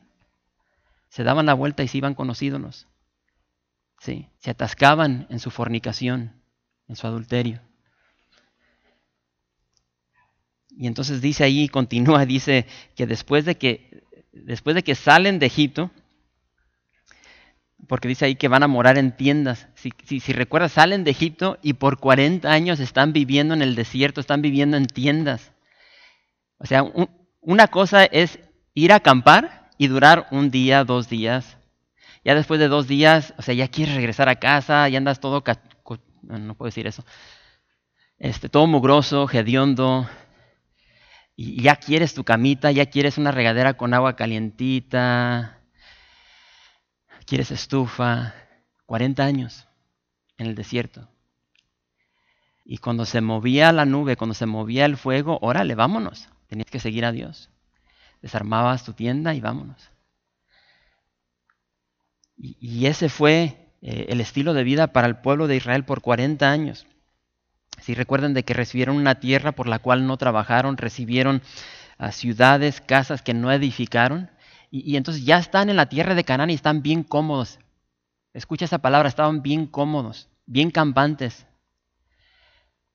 Se daban la vuelta y se iban conociéndonos. Sí, se atascaban en su fornicación, en su adulterio. Y entonces dice ahí, continúa, dice que después de que, después de que salen de Egipto, porque dice ahí que van a morar en tiendas. Si, si, recuerdas, salen de Egipto y por 40 años están viviendo en el desierto, están viviendo en tiendas. O sea, una cosa es ir a acampar y durar un día, dos días. Ya después de dos días, o sea, ya quieres regresar a casa, ya andas todo, no puedo decir eso, este, todo mugroso, hediondo, y ya quieres tu camita, ya quieres una regadera con agua calientita, quieres estufa, 40 años en el desierto. Y cuando se movía la nube, cuando se movía el fuego, órale, vámonos. Tenías que seguir a Dios. Desarmabas tu tienda y vámonos. Y, ese fue eh, el estilo de vida para el pueblo de Israel por 40 años. Si recuerdan de que recibieron una tierra por la cual no trabajaron, recibieron ah, ciudades, casas que no edificaron, y, entonces ya están en la tierra de Canaán y están bien cómodos. Escucha esa palabra, estaban bien cómodos, bien campantes,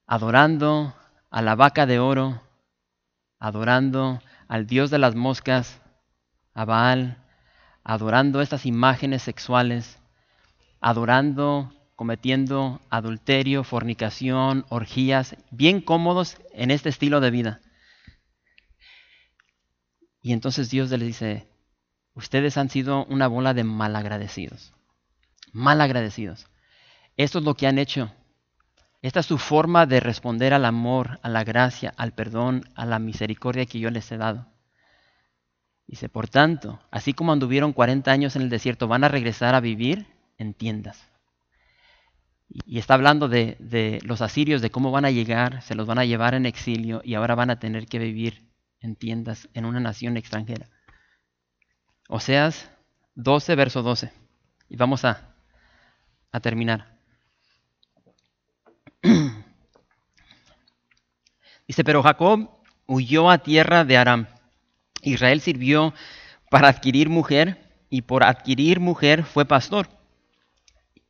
adorando a la vaca de oro, adorando al dios de las moscas, a Baal, adorando estas imágenes sexuales, adorando, cometiendo adulterio, fornicación, orgías, bien cómodos en este estilo de vida. Y entonces Dios les dice, Ustedes han sido una bola de malagradecidos. Malagradecidos. Esto es lo que han hecho. Esta es su forma de responder al amor, a la gracia, al perdón, a la misericordia que yo les he dado. Dice, por tanto, así como anduvieron 40 años en el desierto, van a regresar a vivir en tiendas. Y está hablando de, de, los asirios, de cómo van a llegar, se los van a llevar en exilio y ahora van a tener que vivir en tiendas en una nación extranjera. Oseas 12, verso 12. Y vamos a, a terminar. Dice, pero Jacob huyó a tierra de Aram. Israel sirvió para adquirir mujer y por adquirir mujer fue pastor.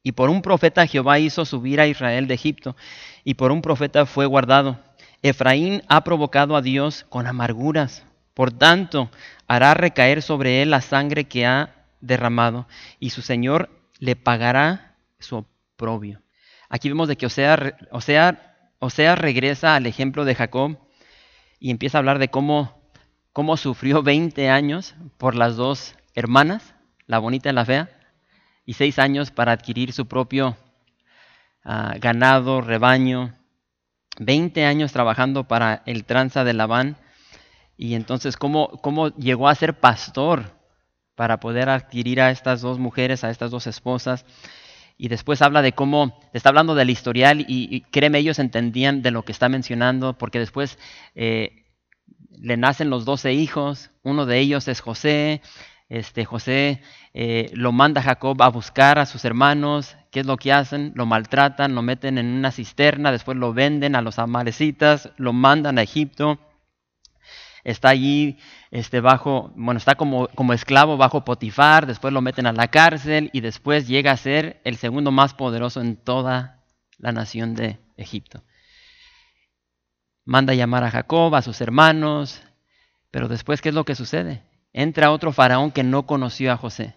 Y por un profeta Jehová hizo subir a Israel de Egipto y por un profeta fue guardado. Efraín ha provocado a Dios con amarguras. Por tanto, hará recaer sobre él la sangre que ha derramado, y su Señor le pagará su oprobio. Aquí vemos de que Osea, Osea, regresa al ejemplo de Jacob y empieza a hablar de cómo, cómo sufrió 20 años por las dos hermanas, la bonita y la fea, y seis años para adquirir su propio ah, ganado, rebaño, 20 años trabajando para el tranza de Labán y entonces, ¿cómo, ¿cómo llegó a ser pastor para poder adquirir a estas dos mujeres, a estas dos esposas? Y después habla de cómo, está hablando del historial y, créeme, ellos entendían de lo que está mencionando, porque después eh, le nacen los doce hijos, uno de ellos es José, este, José eh, lo manda a Jacob a buscar a sus hermanos, ¿qué es lo que hacen? Lo maltratan, lo meten en una cisterna, después lo venden a los amalecitas, lo mandan a Egipto está allí este, bajo, bueno, está como, como esclavo bajo Potifar, después lo meten a la cárcel y después llega a ser el segundo más poderoso en toda la nación de Egipto. Manda llamar a Jacob, a sus hermanos, pero después, ¿qué es lo que sucede? Entra otro faraón que no conoció a José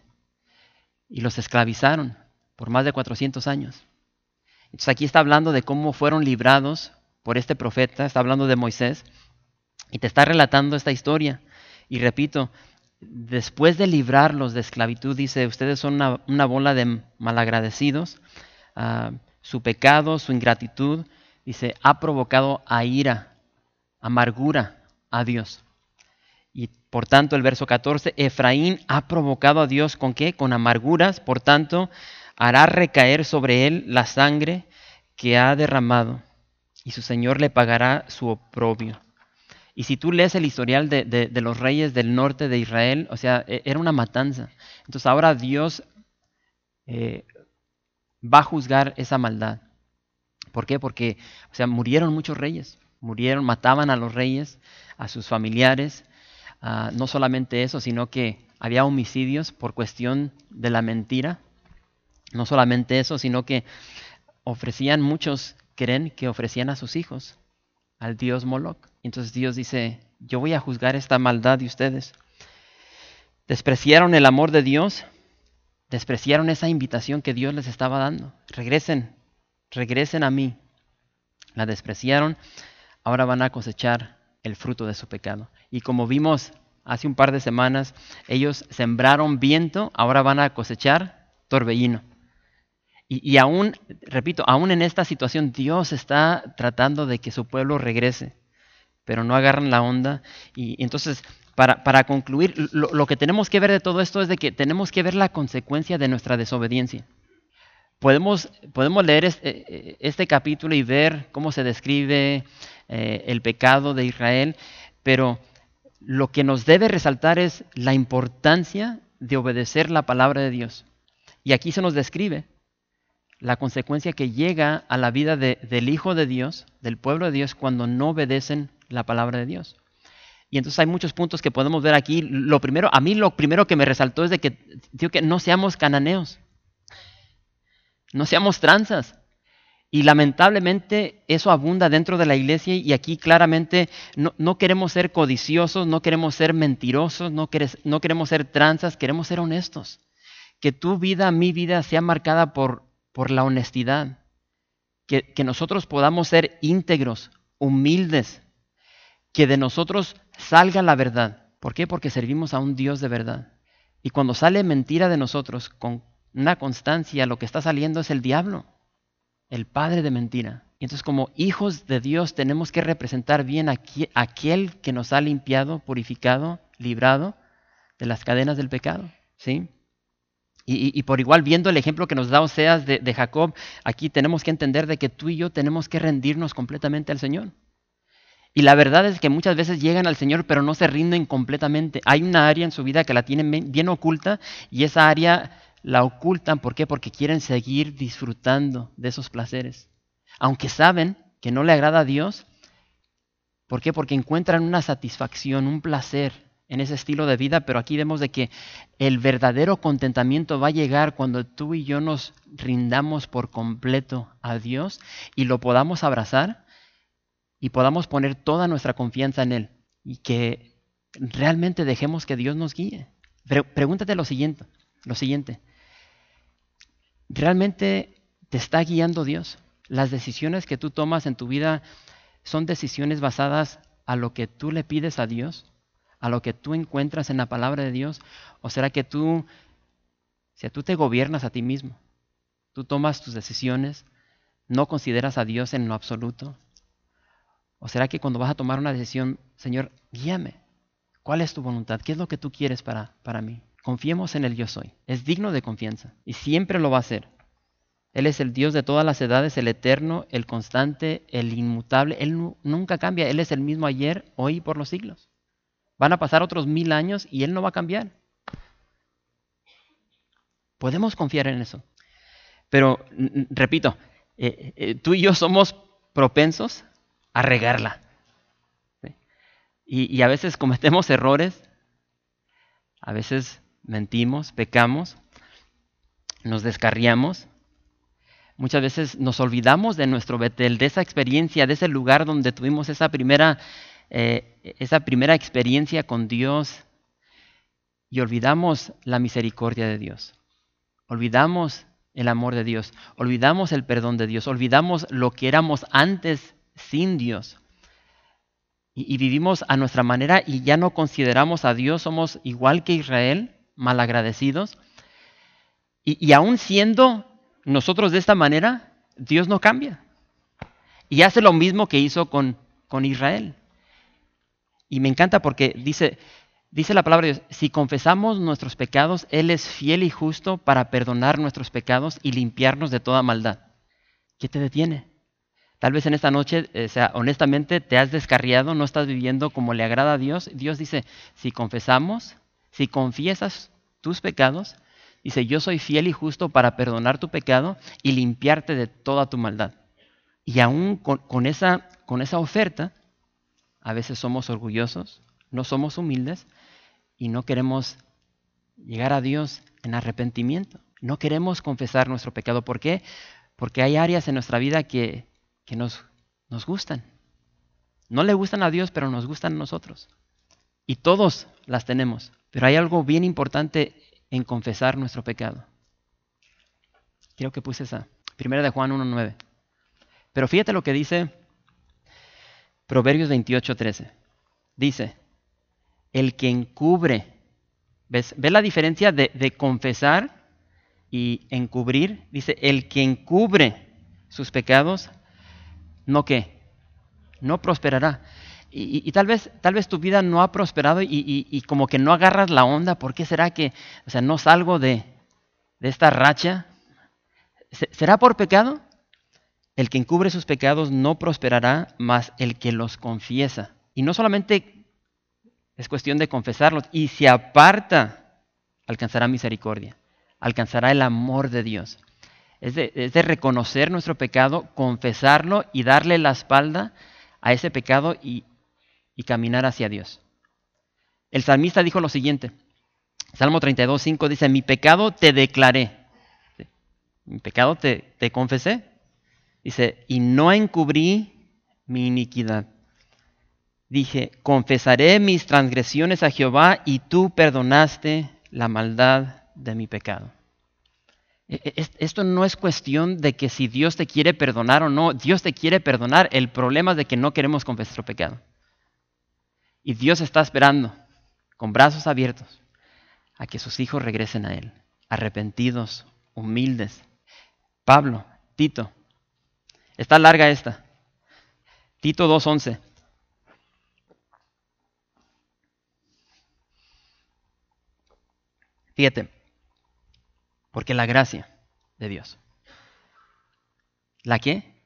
y los esclavizaron por más de 400 años. Entonces aquí está hablando de cómo fueron librados por este profeta, está hablando de Moisés, y te está relatando esta historia. Y repito, después de librarlos de esclavitud, dice, ustedes son una, bola de malagradecidos. Ah, su pecado, su ingratitud, dice, ha provocado a ira, amargura a Dios. Y por tanto, el verso 14, Efraín ha provocado a Dios con qué? Con amarguras, por tanto, hará recaer sobre él la sangre que ha derramado, y su Señor le pagará su oprobio. Y si tú lees el historial de, los reyes del norte de Israel, o sea, e, era una matanza. Entonces ahora Dios eh, va a juzgar esa maldad. ¿Por qué? Porque, o sea, murieron muchos reyes, murieron, mataban a los reyes, a sus familiares. Ah, no solamente eso, sino que había homicidios por cuestión de la mentira. No solamente eso, sino que ofrecían, muchos creen que ofrecían a sus hijos al dios Moloch. Entonces Dios dice, yo voy a juzgar esta maldad de ustedes. Despreciaron el amor de Dios, despreciaron esa invitación que Dios les estaba dando. Regresen, regresen a mí. La despreciaron, ahora van a cosechar el fruto de su pecado. Y como vimos hace un par de semanas, ellos sembraron viento, ahora van a cosechar torbellino. Y, aún, repito, aún en esta situación Dios está tratando de que su pueblo regrese, pero no agarran la onda. Y, entonces, para, para concluir, lo, que tenemos que ver de todo esto es de que tenemos que ver la consecuencia de nuestra desobediencia. Podemos, podemos leer este, este capítulo y ver cómo se describe eh, el pecado de Israel, pero lo que nos debe resaltar es la importancia de obedecer la palabra de Dios. Y aquí se nos describe la consecuencia que llega a la vida del Hijo de Dios, del pueblo de Dios, cuando no obedecen la palabra de Dios. Y entonces hay muchos puntos que podemos ver aquí. Lo primero, a mí lo primero que me resaltó es de que, digo que no seamos cananeos, no seamos tranzas. Y lamentablemente eso abunda dentro de la iglesia y aquí claramente no, queremos ser codiciosos, no queremos ser mentirosos, no, no queremos ser tranzas, queremos ser honestos. Que tu vida, mi vida sea marcada por por la honestidad, que, nosotros podamos ser íntegros, humildes, que de nosotros salga la verdad. ¿Por qué? Porque servimos a un Dios de verdad. Y cuando sale mentira de nosotros con una constancia, lo que está saliendo es el diablo, el padre de mentira. Y entonces como hijos de Dios tenemos que representar bien a aquel que nos ha limpiado, purificado, librado de las cadenas del pecado. ¿Sí? Y, por igual, viendo el ejemplo que nos da Oseas de, de, Jacob, aquí tenemos que entender de que tú y yo tenemos que rendirnos completamente al Señor. Y la verdad es que muchas veces llegan al Señor, pero no se rinden completamente. Hay una área en su vida que la tienen bien oculta y esa área la ocultan. ¿Por qué? Porque quieren seguir disfrutando de esos placeres. Aunque saben que no le agrada a Dios. ¿Por qué? Porque encuentran una satisfacción, un placer en ese estilo de vida, pero aquí vemos de que el verdadero contentamiento va a llegar cuando tú y yo nos rindamos por completo a Dios y lo podamos abrazar y podamos poner toda nuestra confianza en Él y que realmente dejemos que Dios nos guíe. pregúntate lo siguiente, lo siguiente. ¿Realmente te está guiando Dios? Las decisiones que tú tomas en tu vida son decisiones basadas a lo que tú le pides a Dios a lo que tú encuentras en la palabra de Dios? ¿O será que tú, si tú te gobiernas a ti mismo, tú tomas tus decisiones, no consideras a Dios en lo absoluto? ¿O será que cuando vas a tomar una decisión, Señor, guíame? ¿Cuál es tu voluntad? ¿Qué es lo que tú quieres para, para mí? Confiemos en el yo soy. Es digno de confianza y siempre lo va a hacer. Él es el Dios de todas las edades, el eterno, el constante, el inmutable. Él nunca cambia. Él es el mismo ayer, hoy y por los siglos. Van a pasar otros mil años y Él no va a cambiar. Podemos confiar en eso. Pero, repito, eh, eh, tú y yo somos propensos a regarla. Y, a veces cometemos errores, a veces mentimos, pecamos, nos descarriamos. Muchas veces nos olvidamos de nuestro Betel, de esa experiencia, de ese lugar donde tuvimos esa primera eh, esa primera experiencia con Dios y olvidamos la misericordia de Dios. Olvidamos el amor de Dios, olvidamos el perdón de Dios, olvidamos lo que éramos antes sin Dios. Y, vivimos a nuestra manera y ya no consideramos a Dios, somos igual que Israel, malagradecidos. Y, y aún siendo nosotros de esta manera, Dios no cambia. Y hace lo mismo que hizo con, con Israel. Y me encanta porque dice, dice la palabra de Dios, si confesamos nuestros pecados, Él es fiel y justo para perdonar nuestros pecados y limpiarnos de toda maldad. ¿Qué te detiene? Tal vez en esta noche, o sea, honestamente te has descarriado, no estás viviendo como le agrada a Dios. Dios dice, si confesamos, si confiesas tus pecados, dice, yo soy fiel y justo para perdonar tu pecado y limpiarte de toda tu maldad. Y aún con, esa, con esa oferta, a veces somos orgullosos, no somos humildes y no queremos llegar a Dios en arrepentimiento. No queremos confesar nuestro pecado. ¿Por qué? Porque hay áreas en nuestra vida que, nos, nos gustan. No le gustan a Dios, pero nos gustan a nosotros. Y todos las tenemos. Pero hay algo bien importante en confesar nuestro pecado. Creo que puse esa. Primera de Juan 1.9. Pero fíjate lo que dice Proverbios 28.13. Dice, el que encubre, ¿ves, ¿ves la diferencia de, de confesar y encubrir? Dice, el que encubre sus pecados, no qué, no prosperará. Y, tal, vez, tal vez tu vida no ha prosperado y, como que no agarras la onda. ¿Por qué será que, o sea, no salgo de, de esta racha? ¿Será por pecado? El que encubre sus pecados no prosperará, más el que los confiesa. Y no solamente es cuestión de confesarlos, y se aparta, alcanzará misericordia, alcanzará el amor de Dios. Es de, reconocer nuestro pecado, confesarlo y darle la espalda a ese pecado y, y caminar hacia Dios. El salmista dijo lo siguiente, Salmo 32, 5 dice, mi pecado te declaré, mi pecado te, te confesé, dice, y no encubrí mi iniquidad. Dije, confesaré mis transgresiones a Jehová y tú perdonaste la maldad de mi pecado. E, e, esto no es cuestión de que si Dios te quiere perdonar o no, Dios te quiere perdonar. El problema es de que no queremos confesar pecado. Y Dios está esperando, con brazos abiertos, a que sus hijos regresen a Él, arrepentidos, humildes. Pablo, Tito, está larga esta. Tito 2.11. Fíjate, porque la gracia de Dios. ¿La qué?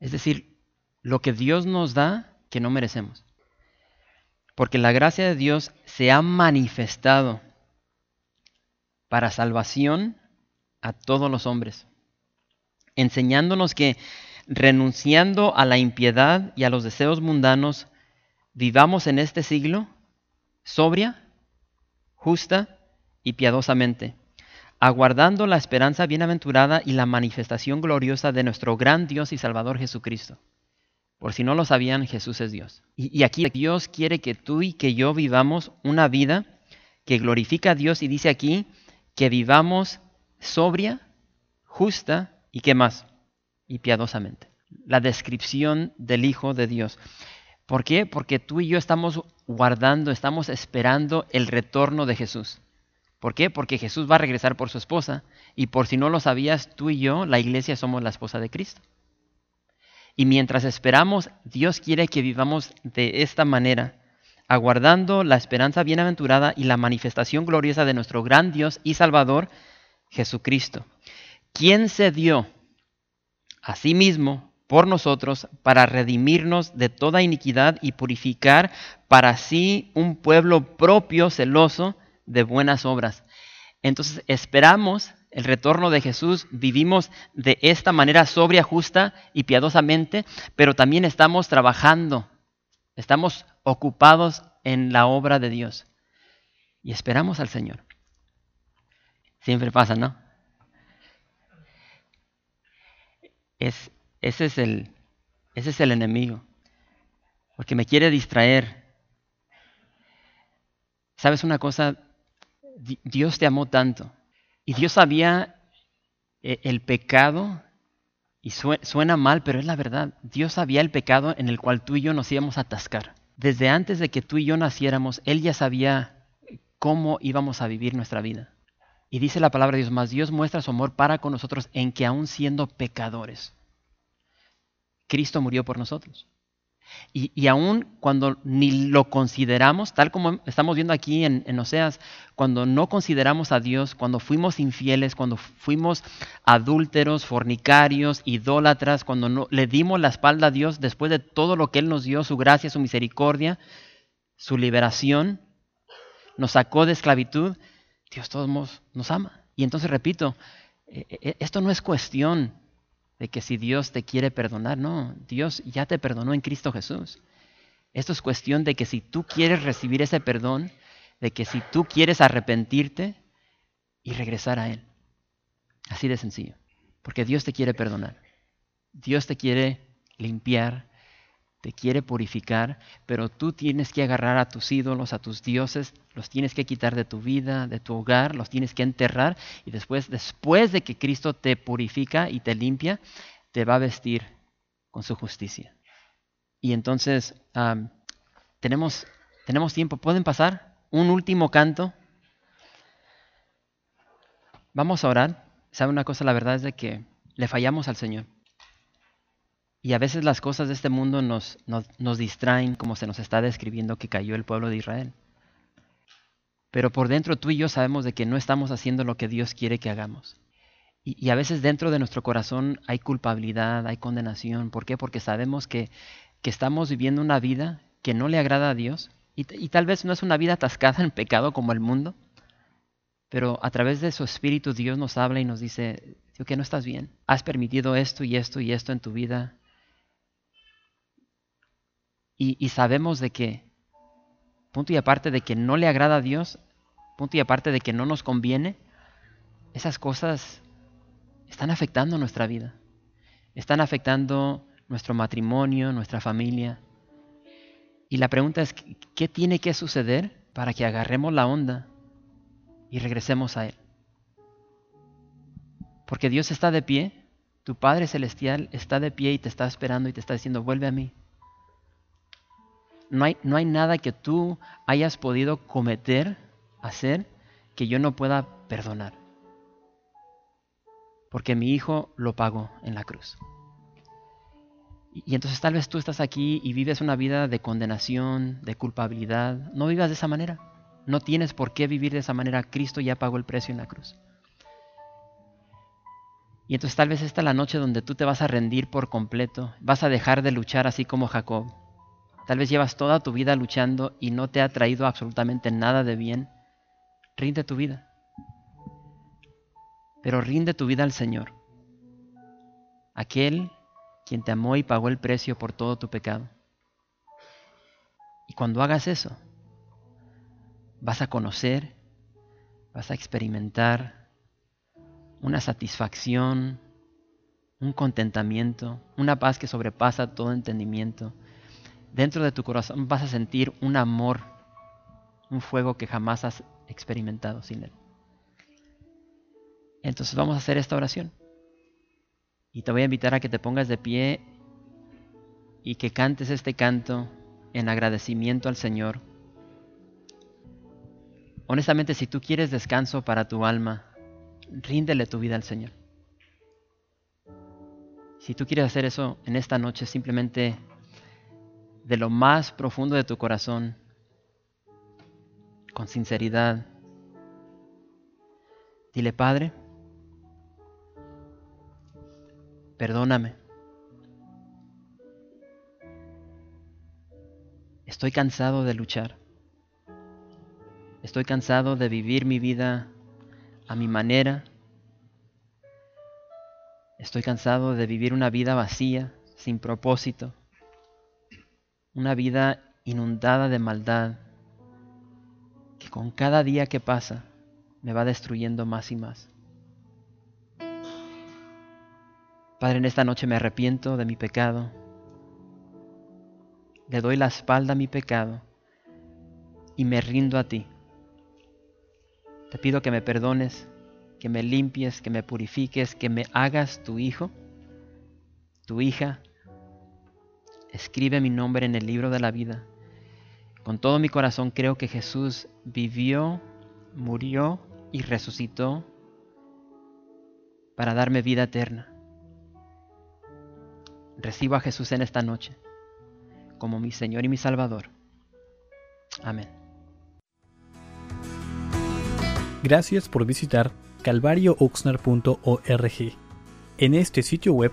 Es decir, lo que Dios nos da que no merecemos. Porque la gracia de Dios se ha manifestado para salvación a todos los hombres, enseñándonos que renunciando a la impiedad y a los deseos mundanos, vivamos en este siglo sobria, justa y piadosamente, aguardando la esperanza bienaventurada y la manifestación gloriosa de nuestro gran Dios y Salvador Jesucristo por si no lo sabían, Jesús es Dios. Y, aquí Dios quiere que tú y que yo vivamos una vida que glorifica a Dios y dice aquí que vivamos sobria, justa y qué más, y piadosamente. La descripción del Hijo de Dios. ¿Por qué? Porque tú y yo estamos guardando, estamos esperando el retorno de Jesús. ¿Por qué? Porque Jesús va a regresar por su esposa y por si no lo sabías, tú y yo, la iglesia, somos la esposa de Cristo. Y mientras esperamos, Dios quiere que vivamos de esta manera, aguardando la esperanza bienaventurada y la manifestación gloriosa de nuestro gran Dios y Salvador, Jesucristo, quien se dio a sí mismo por nosotros para redimirnos de toda iniquidad y purificar para sí un pueblo propio celoso de buenas obras. Entonces esperamos el retorno de Jesús, vivimos de esta manera sobria, justa y piadosamente, pero también estamos trabajando, estamos ocupados en la obra de Dios y esperamos al Señor. Siempre pasa, ¿no? Es, ese, es el, ese es el enemigo, porque me quiere distraer. ¿Sabes una cosa? Dios te amó tanto y Dios sabía eh, el pecado, y suena mal, pero es la verdad. Dios sabía el pecado en el cual tú y yo nos íbamos a atascar. Desde antes de que tú y yo naciéramos, Él ya sabía cómo íbamos a vivir nuestra vida. Y dice la palabra de Dios, más Dios muestra su amor para con nosotros en que aún siendo pecadores, Cristo murió por nosotros. Y, y aún cuando ni lo consideramos, tal como estamos viendo aquí en, Oseas, cuando no consideramos a Dios, cuando fuimos infieles, cuando fuimos adúlteros, fornicarios, idólatras, cuando no, le dimos la espalda a Dios después de todo lo que Él nos dio, su gracia, su misericordia, su liberación, nos sacó de esclavitud, Dios todos nos ama. Y entonces repito, e, e, esto no es cuestión de que si Dios te quiere perdonar, no, Dios ya te perdonó en Cristo Jesús. Esto es cuestión de que si tú quieres recibir ese perdón, de que si tú quieres arrepentirte y regresar a Él. Así de sencillo. Porque Dios te quiere perdonar. Dios te quiere limpiar, te quiere purificar, pero tú tienes que agarrar a tus ídolos, a tus dioses, los tienes que quitar de tu vida, de tu hogar, los tienes que enterrar y después, después de que Cristo te purifica y te limpia, te va a vestir con su justicia. Y entonces tenemos, tenemos tiempo, ¿pueden pasar? Un último canto. Vamos a orar. ¿Sabe una cosa? La verdad es de que le fallamos al Señor. Y a veces las cosas de este mundo nos, nos, distraen como se nos está describiendo que cayó el pueblo de Israel. Pero por dentro tú y yo sabemos de que no estamos haciendo lo que Dios quiere que hagamos. Y, a veces dentro de nuestro corazón hay culpabilidad, hay condenación. ¿Por qué? Porque sabemos que, que estamos viviendo una vida que no le agrada a Dios. Y, tal vez no es una vida atascada en pecado como el mundo. Pero a través de su espíritu Dios nos habla y nos dice, que no estás bien. Has permitido esto y esto y esto en tu vida y, sabemos de que, punto y aparte de que no le agrada a Dios, punto y aparte de que no nos conviene, esas cosas están afectando nuestra vida, están afectando nuestro matrimonio, nuestra familia. Y la pregunta es, ¿qué tiene que suceder para que agarremos la onda y regresemos a Él? Porque Dios está de pie, tu Padre Celestial está de pie y te está esperando y te está diciendo, vuelve a mí. No hay, no hay nada que tú hayas podido cometer, hacer, que yo no pueda perdonar. Porque mi hijo lo pagó en la cruz. Y entonces tal vez tú estás aquí y vives una vida de condenación, de culpabilidad. No vivas de esa manera. No tienes por qué vivir de esa manera. Cristo ya pagó el precio en la cruz. Y entonces tal vez esta es la noche donde tú te vas a rendir por completo. Vas a dejar de luchar así como Jacob. Tal vez llevas toda tu vida luchando y no te ha traído absolutamente nada de bien. Rinde tu vida. Pero rinde tu vida al Señor. Aquel quien te amó y pagó el precio por todo tu pecado. Y cuando hagas eso, vas a conocer, vas a experimentar una satisfacción, un contentamiento, una paz que sobrepasa todo entendimiento dentro de tu corazón vas a sentir un amor, un fuego que jamás has experimentado sin Él. Entonces vamos a hacer esta oración. Y te voy a invitar a que te pongas de pie y que cantes este canto en agradecimiento al Señor. Honestamente, si tú quieres descanso para tu alma, ríndele tu vida al Señor. Si tú quieres hacer eso en esta noche, simplemente de lo más profundo de tu corazón, con sinceridad. Dile, Padre, perdóname. Estoy cansado de luchar. Estoy cansado de vivir mi vida a mi manera. Estoy cansado de vivir una vida vacía, sin propósito una vida inundada de maldad que con cada día que pasa me va destruyendo más y más. Padre, en esta noche me arrepiento de mi pecado. Le doy la espalda a mi pecado y me rindo a ti. Te pido que me perdones, que me limpies, que me purifiques, que me hagas tu hijo, tu hija, escribe mi nombre en el libro de la vida. Con todo mi corazón creo que Jesús vivió, murió y resucitó para darme vida eterna. Recibo a Jesús en esta noche como mi Señor y mi Salvador. Amén. Gracias por visitar calvariooxnar.org. En este sitio web